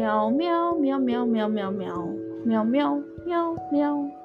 喵喵喵喵喵喵喵喵喵喵喵。